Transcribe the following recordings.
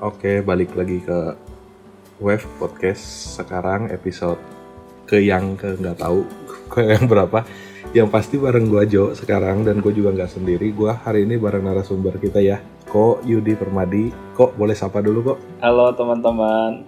Oke, balik lagi ke Wave Podcast sekarang episode ke yang ke nggak tahu ke yang berapa. Yang pasti bareng gua Jo sekarang dan gue juga nggak sendiri. Gua hari ini bareng narasumber kita ya, Ko Yudi Permadi. Kok boleh sapa dulu kok? Halo teman-teman.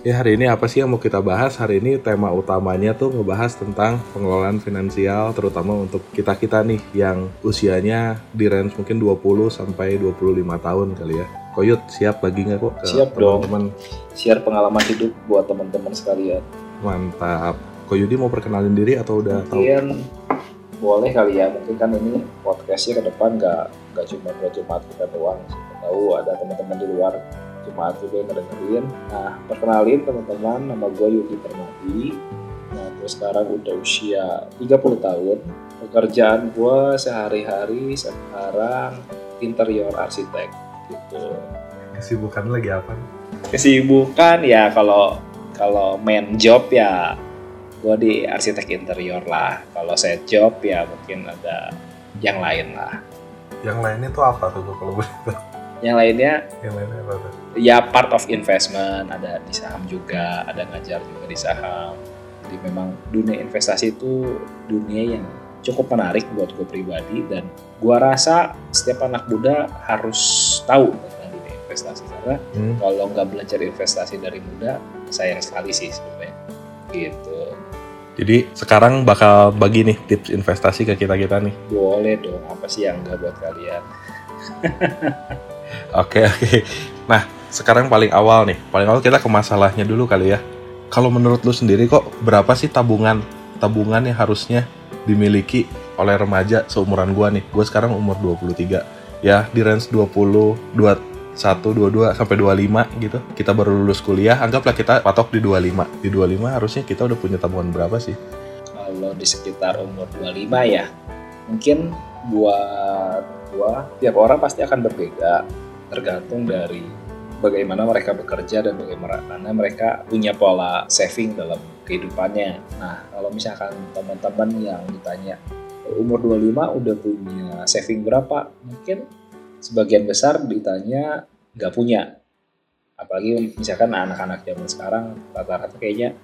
Ya hari ini apa sih yang mau kita bahas? Hari ini tema utamanya tuh ngebahas tentang pengelolaan finansial terutama untuk kita-kita nih yang usianya di range mungkin 20 sampai 25 tahun kali ya. Koyut siap bagi nggak kok? ke Siap dong. teman-teman? Share pengalaman hidup buat teman-teman sekalian. Mantap. Ko Yudi mau perkenalin diri atau udah tahu? Mungkin boleh kali ya. Mungkin kan ini podcastnya ke depan nggak nggak cuma buat jemaat kita doang. Siapa tahu ada teman-teman di luar jemaat juga yang ngedengerin. Nah, perkenalin teman-teman, nama gue Yudi Permadi. Nah, gue sekarang udah usia 30 tahun. Pekerjaan gue sehari-hari sekarang interior arsitek gitu. Kesibukan lagi apa? kesibukan ya kalau kalau main job ya gue di arsitek interior lah kalau saya job ya mungkin ada yang lain lah Yang lainnya tuh apa tuh kalau boleh tahu? yang lainnya Yang lainnya apa tuh? ya part of investment ada di saham juga ada ngajar juga di saham jadi memang dunia investasi itu dunia yang cukup menarik buat gue pribadi dan gue rasa setiap anak muda harus tahu investasi karena Hmm. kalau nggak belajar investasi dari muda sayang sekali sih sebenarnya gitu Jadi sekarang bakal bagi nih tips investasi ke kita-kita nih. boleh dong apa sih yang nggak buat kalian Oke oke. Nah sekarang paling awal nih, paling awal kita ke masalahnya dulu kali ya. Kalau menurut lu sendiri kok berapa sih tabungan tabungan yang harusnya dimiliki oleh remaja seumuran gua nih? Gue sekarang umur 23. Ya di range 20, 21, 22 sampai 25 gitu. Kita baru lulus kuliah, anggaplah kita patok di 25. Di 25 harusnya kita udah punya tabungan berapa sih? kalau di sekitar umur 25 ya mungkin buat gua tiap orang pasti akan berbeda tergantung dari bagaimana mereka bekerja dan bagaimana mereka punya pola saving dalam kehidupannya. Nah, kalau misalkan teman-teman yang ditanya umur 25 udah punya saving berapa? Mungkin sebagian besar ditanya nggak punya. Apalagi misalkan anak-anak zaman sekarang rata-rata kayaknya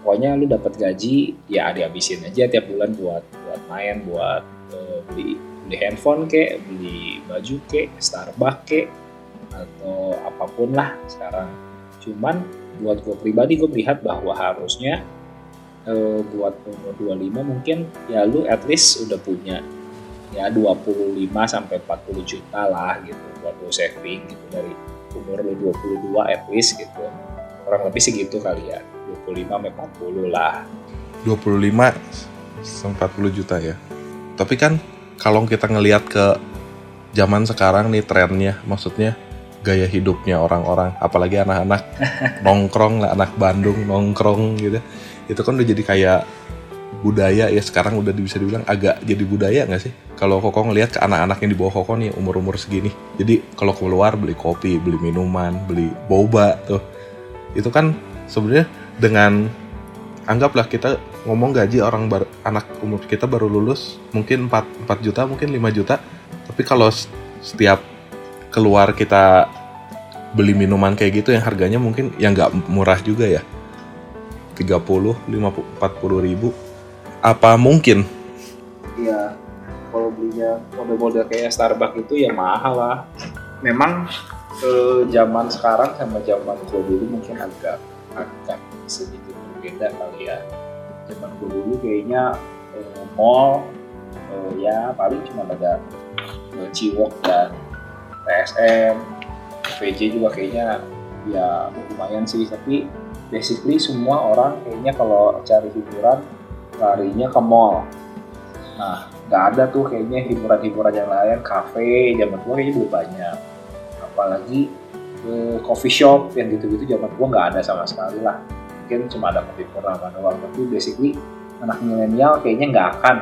pokoknya lu dapat gaji ya dihabisin aja tiap bulan buat buat main buat eh, beli beli handphone kek beli baju kek Starbucks kek atau apa pun lah sekarang cuman buat gue pribadi gue melihat bahwa harusnya eh, buat umur 25 mungkin ya lu at least udah punya ya 25 sampai 40 juta lah gitu buat lu saving gitu dari umur lu 22 at least gitu kurang lebih segitu kali ya 25 sampai 40 lah 25 sampai 40 juta ya. Tapi kan kalau kita ngelihat ke zaman sekarang nih trennya, maksudnya gaya hidupnya orang-orang, apalagi anak-anak nongkrong lah, anak Bandung nongkrong gitu. Itu kan udah jadi kayak budaya ya sekarang udah bisa dibilang agak jadi budaya nggak sih? Kalau Koko ngelihat ke anak-anak yang di bawah Koko nih umur-umur segini. Jadi kalau keluar beli kopi, beli minuman, beli boba tuh. Itu kan sebenarnya dengan anggaplah kita ngomong gaji orang bar- anak umur kita baru lulus mungkin 4, 4 juta mungkin 5 juta tapi kalau setiap keluar kita beli minuman kayak gitu yang harganya mungkin yang nggak murah juga ya 30 50 40 ribu apa mungkin Iya, kalau belinya model-model kayak Starbucks itu ya mahal lah. Memang eh, zaman sekarang sama zaman gue dulu mungkin agak agak sedikit berbeda kali ya. Zaman gue dulu kayaknya eh, mall eh, ya paling cuma ada eh, Ciwok dan TSM, VJ juga kayaknya ya lumayan sih. Tapi basically semua orang kayaknya kalau cari hiburan larinya ke mall. Nah, nggak ada tuh kayaknya hiburan-hiburan yang lain, kafe, zaman gua kayaknya belum banyak. Apalagi eh, coffee shop yang gitu-gitu zaman gua nggak ada sama sekali lah. Mungkin cuma ada kopi purnama doang, tapi basically anak milenial kayaknya nggak akan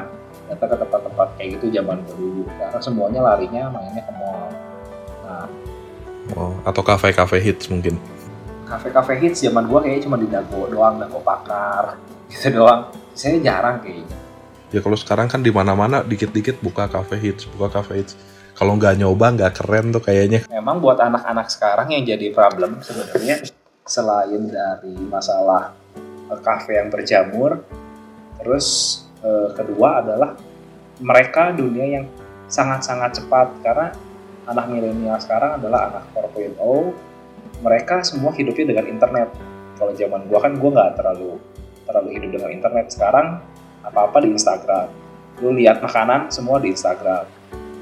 datang ke tempat-tempat kayak gitu zaman dulu. Karena semuanya larinya mainnya ke mall. Nah, oh, atau kafe-kafe hits mungkin kafe-kafe hits zaman gua kayaknya cuma di Dago doang, Dago Pakar, gitu doang. Saya jarang kayaknya. ya kalau sekarang kan di mana-mana dikit-dikit buka cafe hits buka cafe hits. Kalau nggak nyoba nggak keren tuh kayaknya. Memang buat anak-anak sekarang yang jadi problem sebenarnya selain dari masalah eh, kafe yang berjamur terus eh, kedua adalah mereka dunia yang sangat-sangat cepat. Karena anak milenial sekarang adalah anak 4.0 mereka semua hidupnya dengan internet. Kalau zaman gua kan gua nggak terlalu terlalu hidup dengan internet. Sekarang apa-apa di Instagram. Lu lihat makanan semua di Instagram.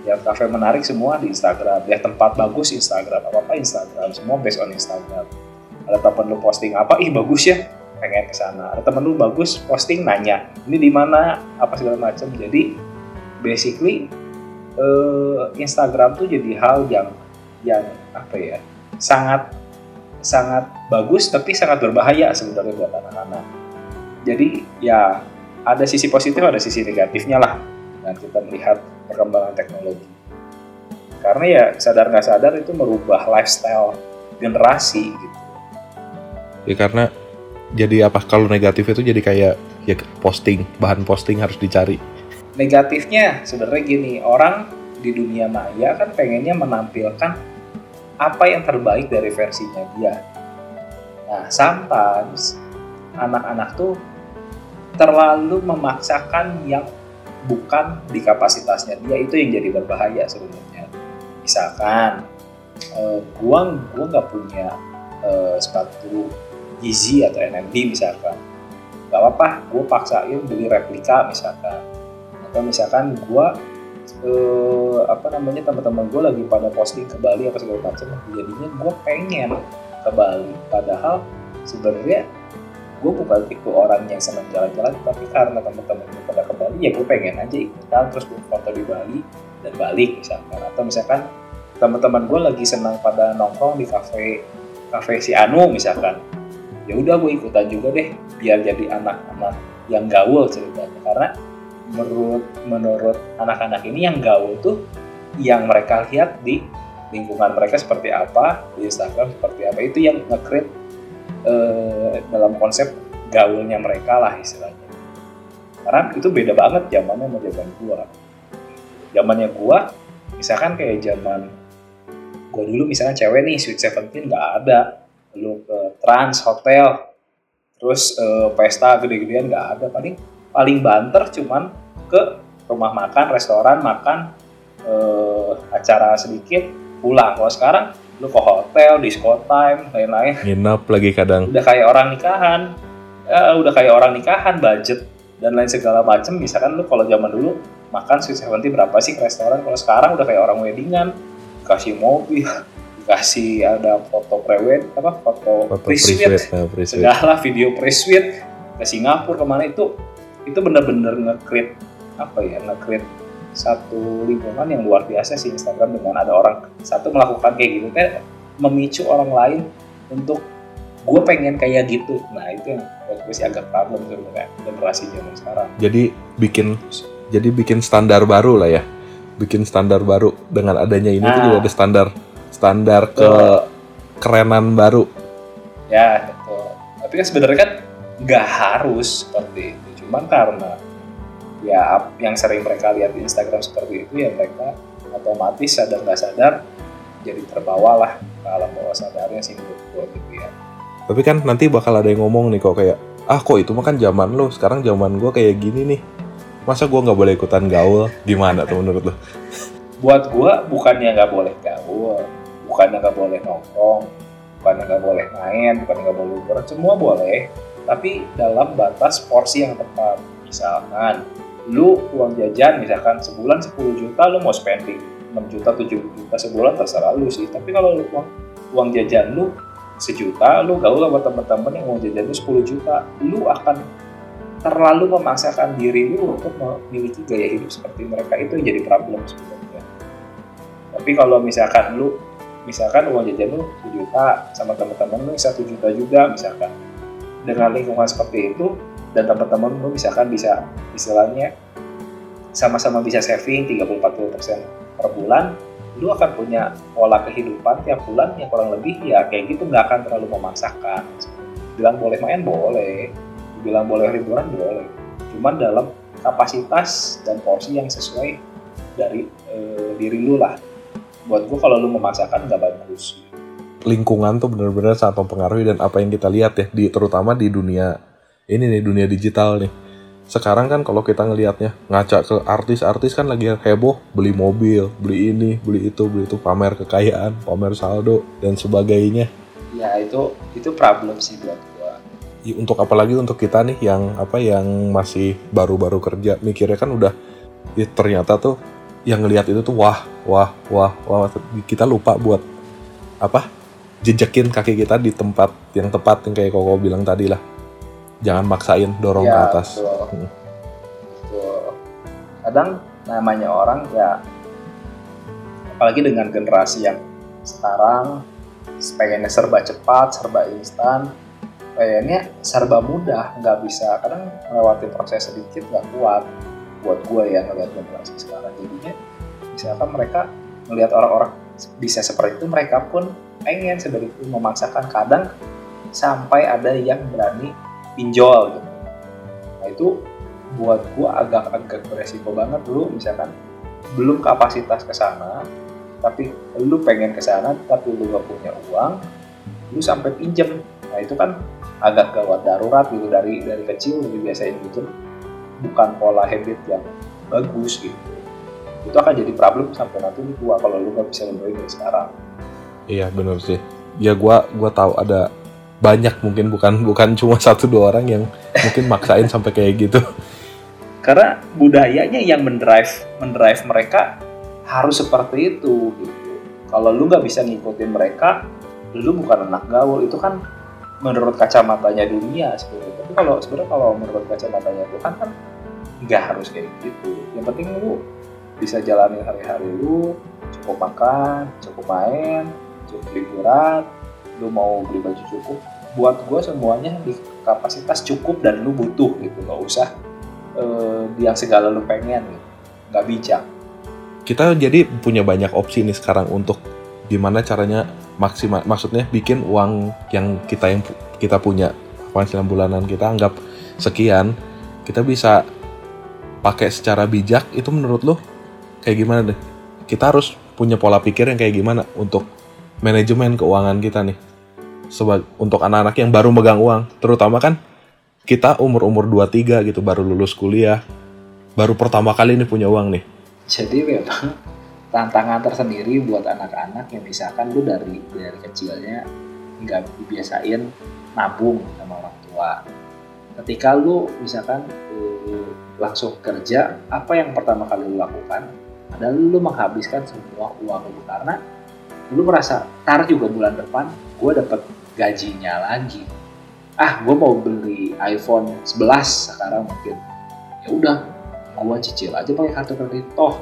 Lihat kafe menarik semua di Instagram. Lihat tempat bagus Instagram. Apa apa Instagram. Semua based on Instagram. Ada temen lu posting apa? Ih bagus ya. Pengen ke sana. Ada temen lu bagus posting nanya. Ini di mana? Apa segala macam. Jadi basically eh, Instagram tuh jadi hal yang yang apa ya sangat sangat bagus tapi sangat berbahaya sebenarnya buat anak-anak jadi ya ada sisi positif ada sisi negatifnya lah. Dengan kita melihat perkembangan teknologi. Karena ya sadar nggak sadar itu merubah lifestyle generasi gitu. Ya karena jadi apa kalau negatif itu jadi kayak ya posting bahan posting harus dicari. Negatifnya sebenarnya gini orang di dunia maya kan pengennya menampilkan apa yang terbaik dari versinya dia. Nah sometimes anak-anak tuh terlalu memaksakan yang bukan di kapasitasnya dia. Itu yang jadi berbahaya sebenarnya. Misalkan eh, gua gua nggak punya eh, sepatu Yeezy atau NMD misalkan. Nggak apa-apa gue paksain beli replika misalkan. Atau misalkan gue eh, apa namanya teman-teman gue lagi pada posting ke Bali apa segala macam jadinya gue pengen ke Bali. Padahal sebenarnya gue bukan tipe orang yang senang jalan-jalan tapi karena teman-teman gue pada ke Bali ya gue pengen aja ikutan terus gue foto di Bali dan balik misalkan. Atau misalkan teman-teman gue lagi senang pada nongkrong di kafe kafe si Anu misalkan. Ya udah gue ikutan juga deh biar jadi anak-anak yang gaul ceritanya. Karena menurut menurut anak-anak ini yang gaul tuh yang mereka lihat di lingkungan mereka seperti apa di Instagram seperti apa itu yang nge-create eh, dalam konsep gaulnya mereka lah istilahnya. Karena itu beda banget zamannya sama zaman gua. Zamannya gua misalkan kayak zaman gua dulu misalnya cewek nih Sweet Seventeen nggak ada. Lu ke trans hotel terus eh, pesta gede-gedean nggak ada. Paling paling banter cuman ke rumah makan restoran makan eh, acara sedikit pulang. Kalau sekarang lu ke hotel disco time lain-lain. Nginep lagi kadang. Udah kayak orang nikahan. Eh, udah kayak orang nikahan budget dan lain segala macem. Misalkan lu kalau zaman dulu makan sweet seventy berapa sih ke restoran? Kalau sekarang udah kayak orang weddingan. Kasih mobil kasih ada foto prewed apa foto, foto pre-suite. pre-suite, nah, pre-suite. segala video pre-suite. Ke Singapura ke mana itu itu bener-bener nge-create apa ya nge-create satu lingkungan yang luar biasa sih Instagram dengan ada orang satu melakukan kayak gitu. Teh memicu orang lain untuk gue pengen kayak gitu. Nah itu yang buat gue sih agak problem sebenarnya generasi zaman sekarang. Jadi bikin jadi bikin standar baru lah ya. Bikin standar baru. Dengan adanya ini tuh Nah. juga ada standar standar ke kerenan baru. Ya gitu tapi kan sebenarnya kan nggak harus seperti itu. Cuman karena ya yang sering mereka lihat di Instagram seperti itu ya mereka otomatis sadar nggak sadar jadi terbawa lah ke alam bawah sadarnya sih menurut gue gitu ya. Tapi kan nanti bakal ada yang ngomong nih kok kayak ah kok itu mah kan zaman lo sekarang zaman gua kayak gini nih. Masa gua nggak boleh ikutan gaul? Gimana tuh menurut lo buat gue bukannya nggak boleh gaul bukannya nggak boleh nongkrong bukannya nggak boleh main bukannya nggak boleh liburan semua boleh. Tapi dalam batas porsi yang tepat. Misalkan lu uang jajan misalkan sebulan 10 juta lu mau spending 6 juta 7 juta sebulan terserah lu sih. Tapi kalau lu uang uang jajan lu sejuta lu gaul sama temen-temen yang uang jajan lu 10 juta lu akan terlalu memaksakan diri lu untuk memiliki gaya hidup seperti mereka. Itu yang jadi problem sebenarnya. Tapi kalau misalkan lu misalkan uang jajan lu 1 juta sama teman-teman lu 1 juta juga misalkan dengan lingkungan seperti itu dan teman-teman lu misalkan bisa istilahnya sama-sama bisa saving 30-40% per bulan lu akan punya pola kehidupan tiap bulan yang kurang lebih ya kayak gitu nggak akan terlalu memaksakan. Bilang boleh main boleh. Bilang boleh liburan boleh. Cuman dalam kapasitas dan porsi yang sesuai dari uh, diri lu lah. Buat gue kalau lu memaksakan nggak bagus. Lingkungan tuh bener-bener sangat mempengaruhi dan apa yang kita lihat ya di terutama di dunia ini nih dunia digital nih. Sekarang kan kalau kita ngelihatnya ngaca ke artis-artis kan lagi heboh beli mobil beli ini beli itu beli itu pamer kekayaan pamer saldo dan sebagainya. Ya itu itu problem sih buat gua. Ya, untuk apalagi untuk kita nih yang apa yang masih baru-baru kerja mikirnya kan udah ya ternyata tuh yang ngelihat itu tuh wah wah wah wah kita lupa buat apa jejekin kaki kita di tempat yang tepat yang kayak koko bilang tadi lah jangan maksain dorong ya, ke atas. Betul. Hmm. betul. Kadang namanya orang ya apalagi dengan generasi yang sekarang pengennya serba cepat, serba instan, pengennya serba mudah, nggak bisa. Kadang melewati proses sedikit nggak kuat buat gue ya ngeliat generasi sekarang. Jadinya misalkan mereka melihat orang-orang bisa seperti itu, mereka pun pengen seperti itu memaksakan. Kadang sampai ada yang berani pinjol gitu. Nah itu buat gua agak-agak beresiko banget dulu misalkan belum kapasitas ke sana tapi lu pengen ke sana tapi lu gak punya uang lu sampai pinjem. Nah itu kan agak gawat darurat gitu dari dari kecil udah biasain gitu. Bukan pola habit yang bagus gitu. Itu akan jadi problem sampai nanti lu tua kalau lu gak bisa lebih dari sekarang. Iya benar sih. Ya gua gua tahu ada banyak mungkin bukan bukan cuma satu dua orang yang mungkin maksain sampai kayak gitu. Karena budayanya yang mendrive mendrive mereka harus seperti itu gitu. Kalau lu nggak bisa ngikutin mereka lu bukan anak gaul. Itu kan menurut kacamatanya dunia sebenarnya. Tapi kalau sebenarnya kalau menurut kacamatanya Tuhan kan nggak harus kayak gitu. Yang penting lu bisa jalani hari-hari lu cukup makan cukup main cukup liburan lu mau beli baju cukup buat gue semuanya di kapasitas cukup dan lu butuh gitu. Nggak usah uh, yang segala lu pengen gitu. Nggak bijak. Kita jadi punya banyak opsi nih sekarang untuk gimana caranya maksimal maksudnya bikin uang yang kita yang kita punya penghasilan bulanan kita anggap sekian kita bisa pakai secara bijak. Itu menurut lo kayak gimana deh? Kita harus punya pola pikir yang kayak gimana untuk manajemen keuangan kita nih sebagai untuk anak-anak yang baru megang uang, terutama kan kita umur-umur 23 gitu baru lulus kuliah, baru pertama kali ini punya uang nih. Jadi memang tantangan tersendiri buat anak-anak yang misalkan lu dari dari kecilnya nggak dibiasain nabung sama orang tua. Ketika lu misalkan lu langsung kerja, apa yang pertama kali lu lakukan adalah lu menghabiskan semua uang lu karena lu merasa tar juga bulan depan gue dapat gajinya lagi. Ah gue mau beli iPhone 11 sekarang mungkin. Ya udah gue cicil aja pakai kartu kredit. Toh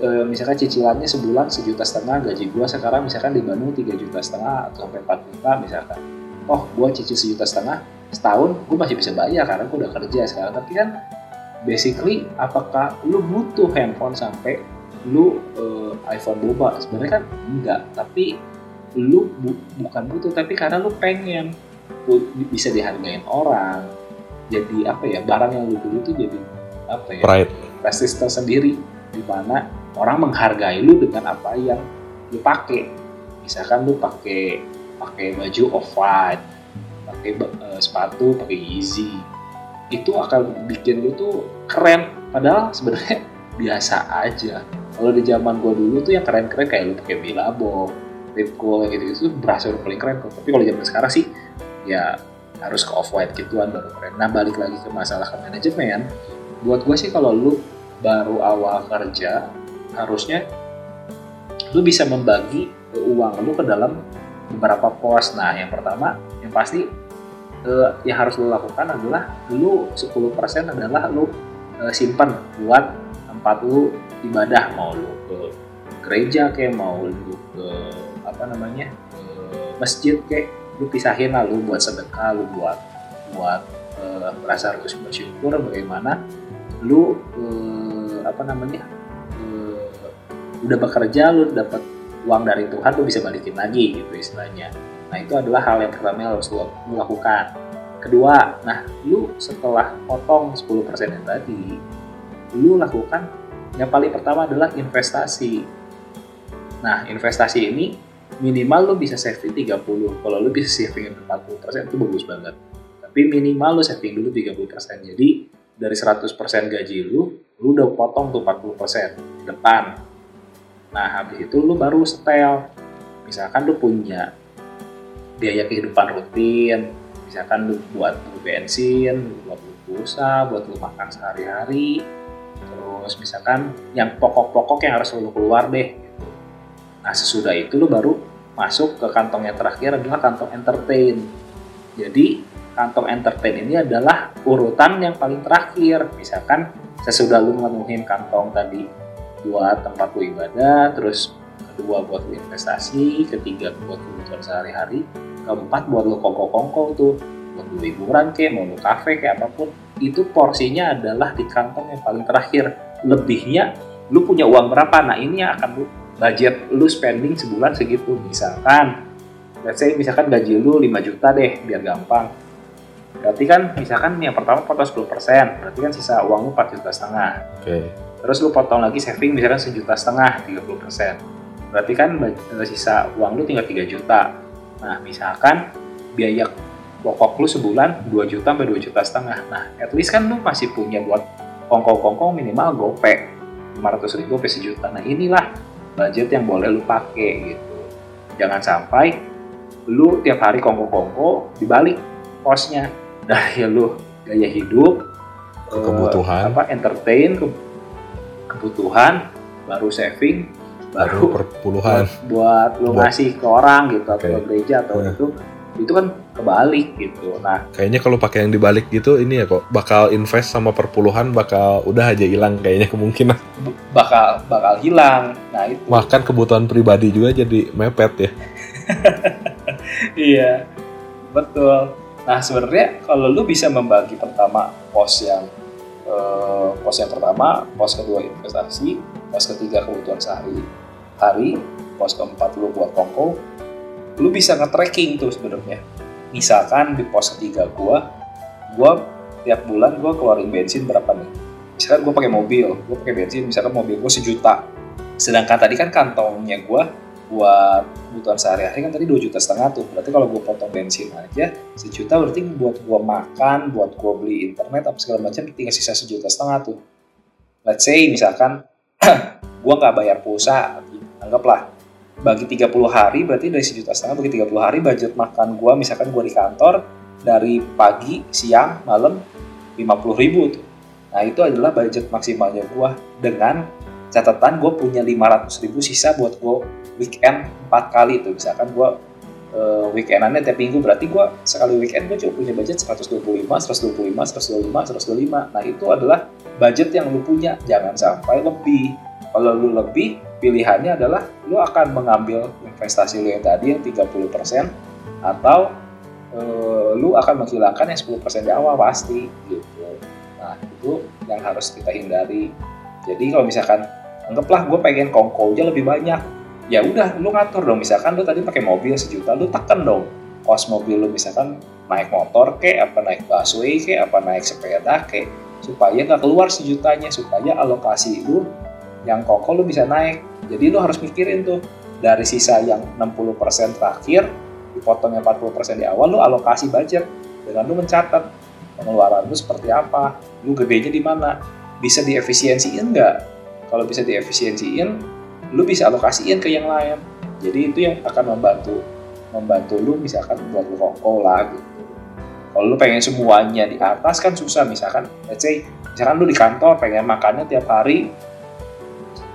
e, misalkan cicilannya sebulan sejuta setengah gaji gue sekarang misalkan di Bandung tiga juta setengah atau sampai 4 juta misalkan. Oh gue cicil sejuta setengah setahun gue masih bisa bayar karena gue udah kerja sekarang. Tapi kan basically apakah lu butuh handphone sampai lu uh, iPhone boba? Sebenarnya kan enggak. Tapi lu bu bukan butuh tapi karena lu pengen. Bisa dihargain orang jadi apa ya barang yang lu beli itu jadi apa ya pride. prestis tersendiri di mana orang menghargai lu dengan apa yang lu pakai. Misalkan lu pakai pakai baju off white pakai uh, sepatu pakai Yeezy itu akan bikin lu tuh keren. Padahal sebenarnya biasa aja. Kalau di zaman gua dulu tuh yang keren-keren kayak lu pakai Billabong Ripco gitu. Itu udah paling keren kok. Tapi kalau zaman sekarang sih ya harus ke off white gituan baru keren. Nah balik lagi ke masalah ke manajemen. Buat gue sih kalau lu baru awal kerja harusnya lu bisa membagi uang lu ke dalam beberapa pos. Nah yang pertama yang pasti uh, yang harus lu lakukan adalah lu 10% adalah lu uh, simpan buat tempat lu ibadah. Mau lu ke gereja kayak mau lu ke apa namanya uh, masjid kayak lu pisahin lah lu buat sedekah lu buat buat uh, merasa harus bersyukur bagaimana lu uh, apa namanya uh, udah bekerja lu dapat uang dari Tuhan lu bisa balikin lagi gitu istilahnya nah itu adalah hal yang pertama yang harus lu, lu lakukan kedua nah lu setelah potong 10% yang tadi lu lakukan Yang paling pertama adalah investasi. Nah, investasi ini minimal lo bisa saving 30. Kalau lo bisa saving 40% itu bagus banget. Tapi minimal lo saving dulu 30%. Jadi dari 100% gaji lu, lu udah potong tuh 40% depan. Nah, habis itu lu baru setel. Misalkan lu punya biaya kehidupan rutin, misalkan lu buat lu bensin, buat lu pulsa, buat lu makan sehari-hari, terus misalkan yang pokok-pokok yang harus lu keluar deh. Nah, sesudah itu lu baru masuk ke kantong yang terakhir adalah kantong entertain. Jadi, kantong entertain ini adalah urutan yang paling terakhir. Misalkan sesudah lu memenuhi kantong tadi buat tempat lu ibadah, terus kedua buat lu investasi, ketiga buat kebutuhan sehari-hari, keempat buat lu kongko-kongko tuh, buat lu liburan kayak mau lu kafe kayak apa pun, itu porsinya adalah di kantong yang paling terakhir. Lebihnya lu punya uang berapa? Nah ini yang akan lu budget lu spending sebulan segitu. Misalkan, let's say misalkan gaji lu 5 juta deh, biar gampang. Berarti kan misalkan yang pertama potong 10%, berarti kan sisa uang lu 4 juta setengah. Oke. Okay. Terus lu potong lagi saving misalkan sejuta setengah, 30%. Berarti kan sisa uang lu tinggal 3 juta. Nah, misalkan biaya pokok lu sebulan 2 juta sampai 2 juta setengah. Nah, at least kan lu masih punya buat kongko-kongko minimal gope 500 ribu sampai sejuta. Nah, inilah budget yang boleh lu pakai gitu. Jangan sampai lu tiap hari kongko-kongko dibalik posnya dari lu gaya hidup kebutuhan apa entertain ke, kebutuhan baru saving baru, baru perpuluhan buat, buat lu ngasih ke orang gitu okay. atau ke gereja atau yeah. itu itu kan kebalik gitu. Nah, kayaknya kalau pakai yang dibalik gitu ini ya kok bakal invest sama perpuluhan bakal udah aja hilang kayaknya kemungkinan. Bakal bakal hilang. Nah, itu. Bahkan kebutuhan pribadi juga jadi mepet ya. iya. Betul. Nah, sebenarnya kalau lu bisa membagi pertama pos yang eh, pos yang pertama, pos kedua investasi, pos ketiga kebutuhan sehari hari, pos keempat lu buat kongko, lu bisa nge-tracking tuh sebenarnya. Misalkan di pos ketiga gua, gua tiap bulan gua keluarin bensin berapa nih? Misalkan gua pakai mobil, gua pakai bensin, misalkan mobil gua sejuta. Sedangkan tadi kan kantongnya gua buat kebutuhan sehari-hari kan tadi dua juta setengah tuh. Berarti kalau gua potong bensin aja sejuta berarti buat gua makan, buat gua beli internet apa segala macam tinggal sisa sejuta setengah tuh. Let's say misalkan gua nggak bayar pulsa, anggaplah bagi 30 hari berarti dari sejuta setengah bagi 30 hari budget makan gua misalkan gua di kantor dari pagi, siang, malam 50 ribu tuh. Nah itu adalah budget maksimalnya gua. Dengan catatan gue punya 500 ribu sisa buat gue weekend 4 kali tuh. Misalkan gue uh, weekendannya tiap minggu berarti gue sekali weekend gue cuma punya budget 125, 125, 125, 125 nah itu adalah budget yang lu punya. Jangan sampai lebih. Kalau lu lebih pilihannya adalah lu akan mengambil investasi lu yang tadi yang 30% atau e, lu akan menghilangkan yang 10% di awal pasti gitu. Nah, itu yang harus kita hindari. Jadi kalau misalkan anggaplah gue pengen kongko aja lebih banyak, ya udah lu ngatur dong. Misalkan lu tadi pakai mobil sejuta, lu tekan dong kos mobil lu misalkan naik motor ke, apa naik busway ke, apa naik sepeda ke, supaya nggak keluar sejutanya, supaya alokasi lu yang koko lu bisa naik. Jadi lu harus mikirin tuh dari sisa yang 60% terakhir dipotong yang 40% di awal lu alokasi budget dengan lu mencatat pengeluaran lu seperti apa, lu gedenya di mana, bisa diefisiensiin nggak? Kalau bisa diefisiensiin, lu bisa alokasiin ke yang lain. Jadi itu yang akan membantu membantu lu misalkan buat lu koko lah. Kalau lu pengen semuanya di atas kan susah misalkan, let's say misalkan lu di kantor pengen makannya tiap hari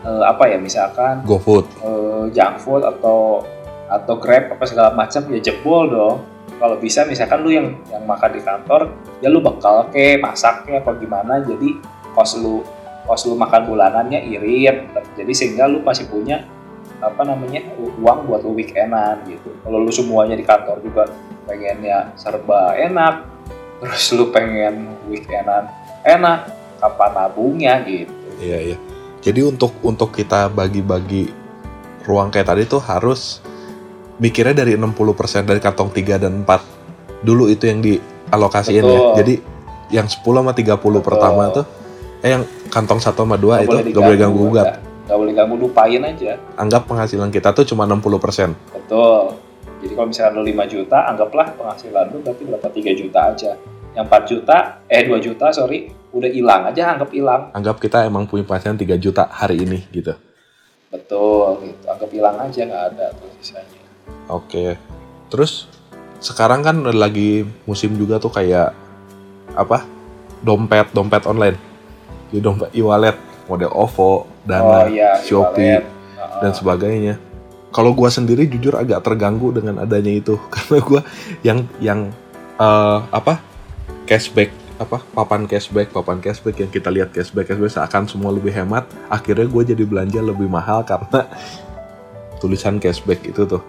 uh, apa ya misalkan GoFood, uh, junk food atau atau Grab apa segala macam ya jebol dong. Kalau bisa misalkan lu yang yang makan di kantor ya lu bekal ke masak ke apa gimana jadi kos lu kos lu makan bulanannya irit jadi sehingga lu masih punya apa namanya uang buat lu weekendan gitu. Kalau lu semuanya di kantor juga pengennya serba enak terus lu pengen weekendan enak kapan nabungnya gitu. Iya iya jadi untuk untuk kita bagi-bagi ruang kayak tadi tuh harus mikirnya dari 60% dari kantong 3 dan 4 dulu itu yang dialokasiin ya. Jadi yang 10 sama 30 Betul. pertama tuh Eh yang kantong satu sama dua Nggak itu boleh gak boleh ganggu diganggu, gugat. nggak boleh ganggu lupain aja Anggap penghasilan kita tuh cuma 60%. betul jadi kalau misalnya lu 5 juta anggaplah penghasilan lu berarti berapa 3 juta aja yang 4 juta eh 2 juta sorry udah hilang aja anggap hilang Anggap kita emang punya penghasilan 3 juta hari ini gitu. betul gitu anggap hilang aja nggak ada tuh sisanya Oke. Terus sekarang kan lagi musim juga tuh kayak apa? Dompet, dompet online. Jadi dompet e-wallet, model OVO, Dana, oh iya Shopee, e-wallet. Heeh. dan sebagainya. Kalau gua sendiri jujur agak terganggu dengan adanya itu karena gua yang yang eh, apa? Cashback apa papan cashback papan cashback yang kita lihat cashback cashback seakan semua lebih hemat akhirnya gue jadi belanja lebih mahal karena tulisan cashback itu tuh.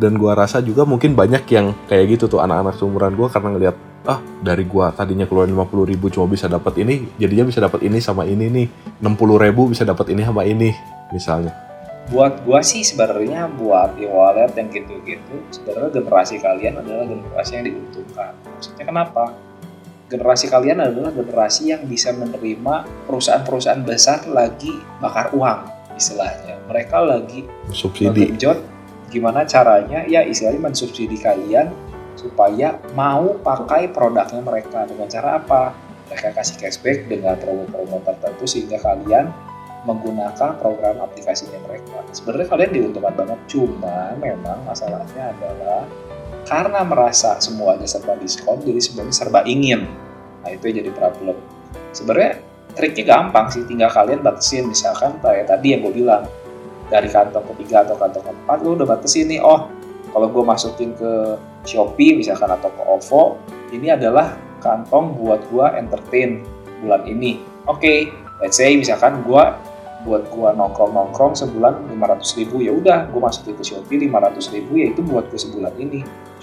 Dan gua rasa juga mungkin banyak yang kayak gitu tuh anak-anak seumuran gua karena ngelihat ah dari gua tadinya keluarin 50 ribu cuma bisa dapat ini jadinya bisa dapat ini sama ini nih 60 ribu bisa dapat ini sama ini misalnya. Buat gua sih sebenarnya buat e-wallet yang gitu-gitu sebenarnya generasi kalian adalah generasi yang diuntungkan maksudnya kenapa generasi kalian adalah generasi yang bisa menerima perusahaan-perusahaan besar lagi bakar uang istilahnya. Mereka lagi subsidi. Gimana caranya? Ya istilahnya mensubsidi kalian supaya mau pakai produknya mereka. Dengan cara apa? Mereka kasih cashback dengan promo-promo tertentu sehingga kalian menggunakan program aplikasinya mereka. Sebenarnya kalian diuntungkan banget cuma memang masalahnya adalah karena merasa semuanya serba diskon jadi semuanya serba ingin. Nah itu yang jadi problem. Sebenarnya triknya gampang sih tinggal kalian batasin. Misalkan kayak tadi yang gue bilang dari kantong ketiga atau kantong keempat lu udah batasin nih oh kalau gue masukin ke Shopee misalkan atau ke OVO ini adalah kantong buat gue entertain bulan ini. Oke let's say misalkan gue buat gua nongkrong nongkrong sebulan 500 ribu ya udah gue masukin ke Shopee 500 ribu ya itu buat gue sebulan ini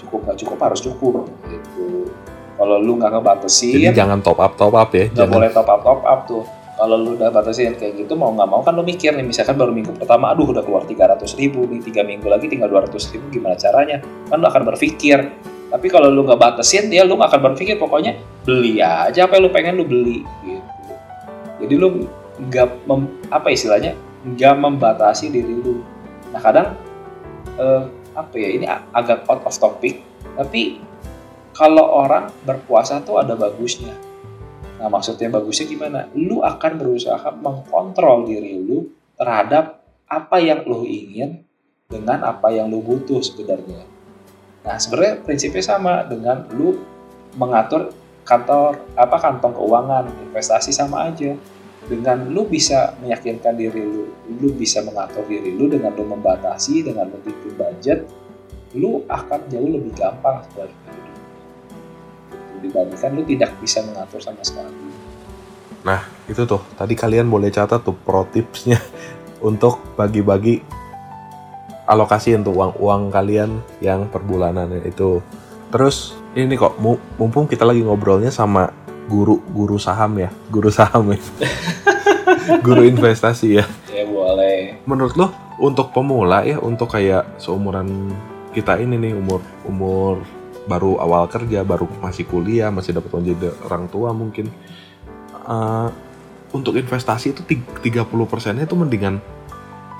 cukup nggak cukup harus cukup gitu. Kalau lu nggak ngebatasin jadi jangan top up top up ya nggak boleh top up top up tuh. Kalau lu udah batasin kayak gitu mau nggak mau kan lu mikir nih misalkan baru minggu pertama aduh udah keluar 300 ribu nih tiga minggu lagi tinggal 200 ribu gimana caranya? Kan lu akan berpikir. Tapi kalau lu nggak batasin dia lu nggak akan berpikir pokoknya beli aja apa yang lu pengen lu beli gitu. Jadi lu nggak apa istilahnya? Nggak membatasi diri lu. Nah kadang eh, apa ya ini agak out of topic tapi kalau orang berpuasa tuh ada bagusnya Nah, maksudnya bagusnya gimana? Lu akan berusaha mengkontrol diri lu terhadap apa yang lu ingin dengan apa yang lu butuh sebenarnya. Nah, sebenarnya prinsipnya sama dengan lu mengatur kantor apa kantong keuangan, investasi sama aja. Dengan lu bisa meyakinkan diri lu, lu bisa mengatur diri lu dengan lu membatasi, dengan lu bikin budget, lu akan jauh lebih gampang sebenarnya dibandingkan lu tidak bisa mengatur sama sekali. Nah, itu tuh. Tadi kalian boleh catat tuh pro tipsnya untuk bagi-bagi alokasi untuk uang-uang kalian yang per bulanannya itu. Terus ini kok mu- mumpung kita lagi ngobrolnya sama guru guru saham ya, guru saham ya. guru investasi ya. Ya boleh. Menurut lo untuk pemula ya, untuk kayak seumuran kita ini nih umur umur baru awal kerja, baru masih kuliah, masih dapat uang jadi orang tua mungkin. Eh, untuk investasi itu tig- 30 persennya itu mendingan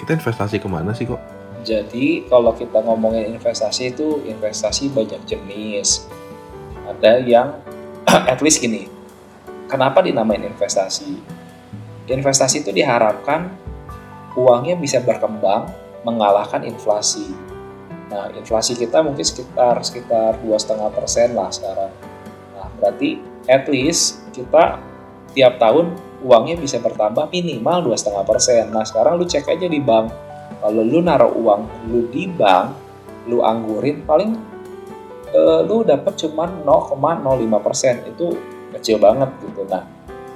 kita investasi ke mana sih kok? Jadi kalau kita ngomongin investasi itu investasi banyak jenis. Ada yang at least gini. Kenapa dinamain investasi? Investasi itu diharapkan uangnya bisa berkembang mengalahkan inflasi. Nah, inflasi kita mungkin sekitar sekitar dua setengah persen lah sekarang. Nah, berarti at least kita tiap tahun uangnya bisa bertambah minimal dua setengah persen. Nah, sekarang lu cek aja di bank kalau lu naruh uang lu di bank lu anggurin paling eh, lu dapat cuma 0,05 persen itu kecil banget gitu. Nah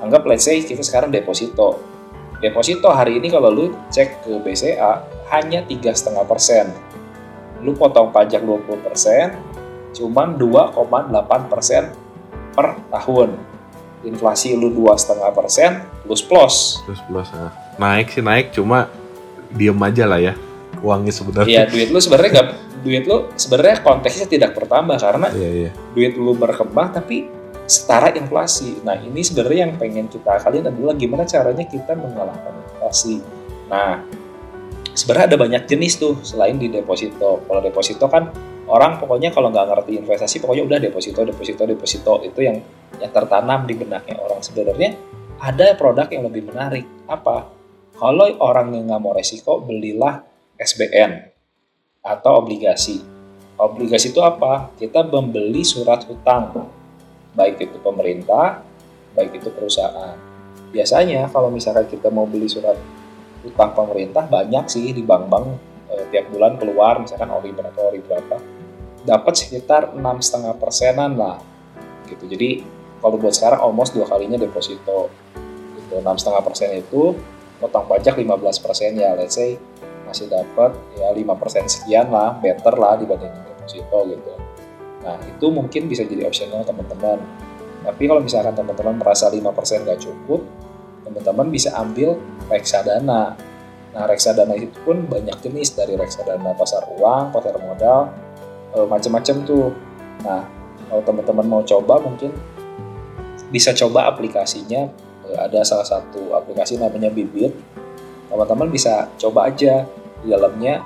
anggap let's say kita sekarang deposito. Deposito hari ini kalau lu cek ke BCA hanya tiga setengah persen. Lu potong pajak 20 persen cuman 2,8 persen per tahun. Inflasi lu dua setengah persen plus plus. Terus plus nah, naik sih naik cuma diem aja lah ya uangnya sebenarnya. Iya duit lu sebenarnya nggak duit lu sebenarnya konteksnya tidak bertambah karena Iya iya. duit lu berkembang tapi setara inflasi. Nah ini sebenarnya yang pengen kita kalian adalah gimana caranya kita mengalahkan inflasi. Nah sebenarnya ada banyak jenis tuh selain di deposito. Kalau deposito kan orang pokoknya kalau nggak ngerti investasi pokoknya udah deposito, deposito, deposito itu yang yang tertanam di benaknya orang sebenarnya ada produk yang lebih menarik apa? Kalau orang yang nggak mau resiko belilah SBN atau obligasi. Obligasi itu apa? Kita membeli surat hutang, baik itu pemerintah, baik itu perusahaan. Biasanya kalau misalkan kita mau beli surat hutang pemerintah banyak sih di bank-bank e, tiap bulan keluar misalkan ori berapa ori berapa dapat sekitar enam setengah persenan lah gitu. Jadi kalau buat sekarang almost dua kalinya deposito gitu. Enam setengah persen itu potong pajak 15 persen ya let's say masih dapat ya 5 persen sekian lah better lah dibandingin deposito gitu nah itu mungkin bisa jadi opsional teman-teman. Tapi kalau misalkan teman-teman merasa 5 persen gak cukup teman-teman bisa ambil reksadana. Nah reksadana itu pun banyak jenis dari reksadana pasar uang pasar modal e, macam-macam tuh. Nah kalau teman-teman mau coba mungkin bisa coba aplikasinya. Eh, ada salah satu aplikasi namanya Bibit. Teman-teman bisa coba aja di dalamnya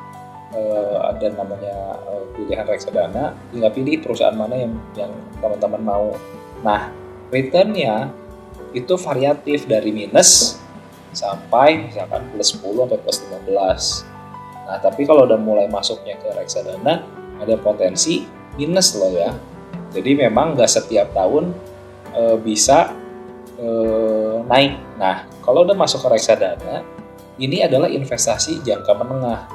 uh, ada namanya uh, pilihan reksadana tinggal pilih perusahaan mana yang yang teman-teman mau nah returnnya itu variatif dari minus sampai misalkan plus 10 sampai plus 15 nah tapi kalau udah mulai masuknya ke reksadana ada potensi minus loh ya jadi memang nggak setiap tahun e, bisa e, naik. Nah, kalau udah masuk ke reksadana, ini adalah investasi jangka menengah.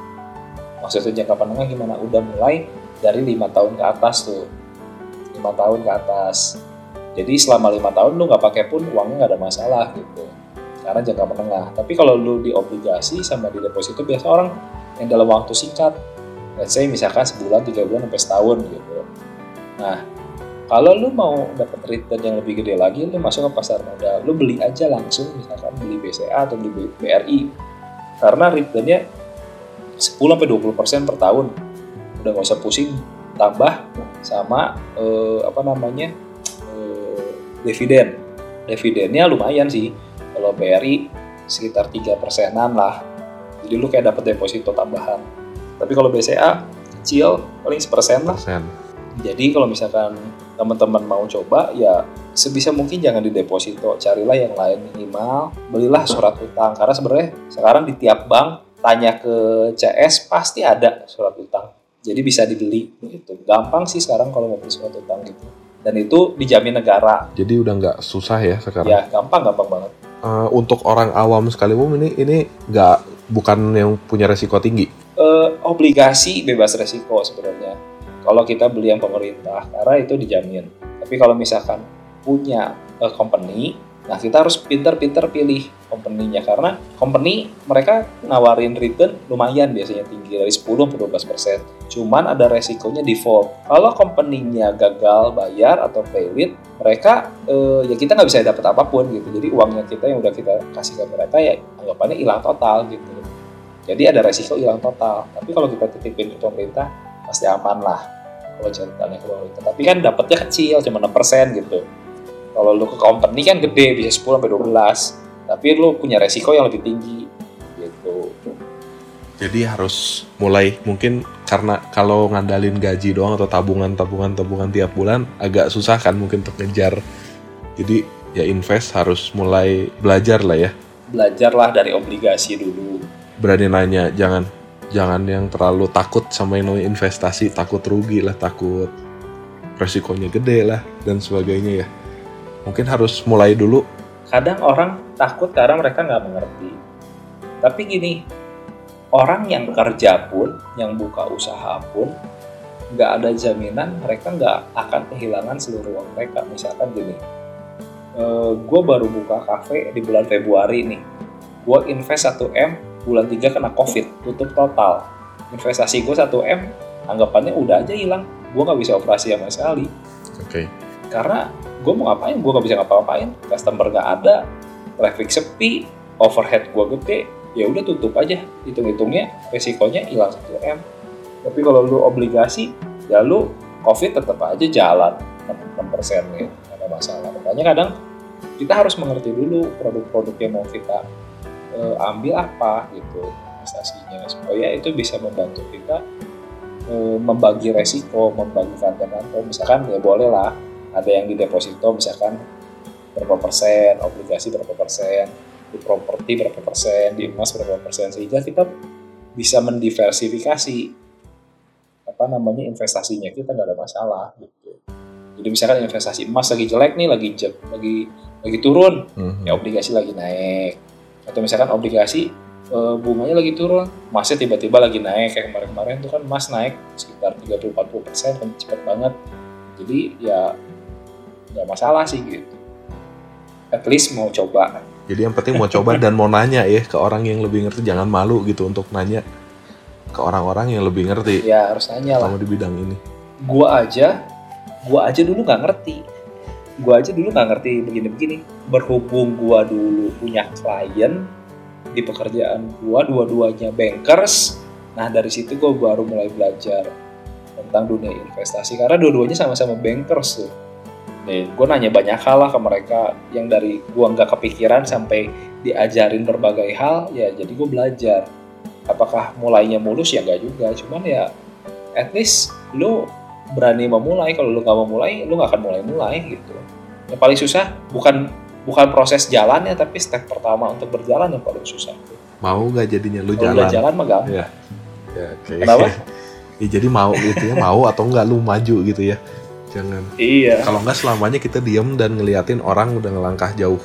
Maksudnya jangka menengah gimana? Udah mulai dari lima tahun ke atas tuh, lima tahun ke atas. Jadi selama lima tahun lu nggak pakai pun uangnya nggak ada masalah gitu, karena jangka menengah. Tapi kalau lu di obligasi sama di deposito biasa orang yang dalam waktu singkat, let's say misalkan sebulan, tiga bulan, sampai setahun gitu. Nah, kalau lu mau dapat return yang lebih gede lagi, lu masuk ke pasar modal. Lu beli aja langsung, misalkan beli BCA atau beli BRI. Karena returnnya 10-20% per tahun. Udah nggak usah pusing, tambah sama eh, apa namanya eh, dividen. Dividennya lumayan sih. Kalau BRI sekitar 3 persenan lah. Jadi lu kayak dapat deposito tambahan. Tapi kalau BCA kecil paling sepersen lah. Persen. Jadi kalau misalkan teman-teman mau coba ya sebisa mungkin jangan di deposito, carilah yang lain minimal, belilah surat utang karena sebenarnya sekarang di tiap bank tanya ke CS pasti ada surat utang. Jadi bisa dibeli gitu. Gampang sih sekarang kalau mau beli surat utang gitu. Dan itu dijamin negara. Jadi udah nggak susah ya sekarang. Ya, gampang gampang banget. Uh, untuk orang awam sekalipun ini ini nggak bukan yang punya resiko tinggi. Uh, obligasi bebas resiko sebenarnya kalau kita beli yang pemerintah karena itu dijamin. Tapi kalau misalkan punya uh, company, nah kita harus pinter-pinter pilih company-nya karena company mereka nawarin return lumayan biasanya tinggi dari 10 sampai 12 persen. Cuman ada resikonya default. Kalau company-nya gagal bayar atau paylit, mereka uh, ya kita nggak bisa dapat apa pun gitu. Jadi uangnya kita yang udah kita kasih ke mereka ya anggapannya hilang total gitu. Jadi ada resiko hilang total. Tapi kalau kita titipin ke pemerintah, pasti aman lah kalau catatannya ke pemerintah. Tapi kan dapatnya kecil, cuma 6% gitu. Kalau lu ke company kan gede, bisa 10 sampai 12. Tapi lu punya resiko yang lebih tinggi gitu. Jadi harus mulai mungkin karena kalau ngandalin gaji doang atau tabungan tabungan tabungan tiap bulan agak susah kan mungkin untuk ngejar. Jadi ya invest harus mulai belajar lah ya. Belajarlah dari obligasi dulu. Berani nanya, jangan jangan yang terlalu takut sama yang namanya investasi takut rugi lah takut resikonya gede lah dan sebagainya ya mungkin harus mulai dulu. Kadang orang takut karena mereka nggak mengerti. Tapi gini orang yang kerja pun yang buka usaha pun nggak ada jaminan mereka nggak akan kehilangan seluruh uang mereka. Misalkan gini e, eh, gue baru buka kafe di bulan Februari nih. Gue invest 1 M bulan 3 kena covid tutup total. Investasi gue 1 m anggapannya udah aja hilang. Gue nggak bisa operasi sama sekali. Oke. okay. Karena gue mau ngapain? Gue nggak bisa ngapa-ngapain. Customer nggak ada. Traffic sepi. Overhead gue gede. Ya udah tutup aja. Hitung-hitungnya resikonya hilang 1 m. Tapi kalau lu obligasi ya lu covid tetap aja jalan 6 persen ya. Karena masalah. Makanya kadang kita harus mengerti dulu produk-produk yang mau kita eh, ambil apa gitu investasinya. Supaya itu bisa membantu kita eh, membagi resiko membagi kantong misalkan ya boleh lah ada yang di deposito misalkan berapa persen obligasi berapa persen di properti berapa persen di emas berapa persen sehingga kita bisa mendiversifikasi apa namanya investasinya kita nggak ada masalah gitu. Jadi misalkan investasi emas lagi jelek nih, lagi jek, lagi lagi turun, Mhm. ya obligasi lagi naik. Atau misalkan obligasi e, bunganya lagi turun, emasnya tiba-tiba lagi naik kayak kemarin-kemarin tuh kan emas naik sekitar 30-40 persen, kan cepet banget. Jadi ya nggak masalah sih gitu. At least mau coba. Jadi yang penting mau coba dan mau nanya ya ke orang yang lebih ngerti, jangan malu gitu untuk nanya ke orang-orang yang lebih ngerti Ya harus nanya lah. di bidang ini. gua aja gua aja dulu nggak ngerti gua aja dulu nggak ngerti begini-begini berhubung gua dulu punya klien di pekerjaan gua dua-duanya bankers nah dari situ gua baru mulai belajar tentang dunia investasi karena dua-duanya sama-sama bankers tuh Nih, gue nanya banyak hal lah ke mereka yang dari gua nggak kepikiran sampai diajarin berbagai hal ya jadi gue belajar apakah mulainya mulus ya nggak juga cuman ya at least lu berani memulai kalau lu nggak mau mulai lu nggak akan mulai mulai gitu yang paling susah bukan bukan proses jalannya tapi step pertama untuk berjalan yang paling susah Mau gak jadinya lu jalan? udah jalan mah gampang Ya, oke. Kenapa? ya, jadi mau gitu ya, mau atau enggak lu maju gitu ya. Jangan. iya Kalau enggak selamanya kita diem dan ngeliatin orang udah ngelangkah jauh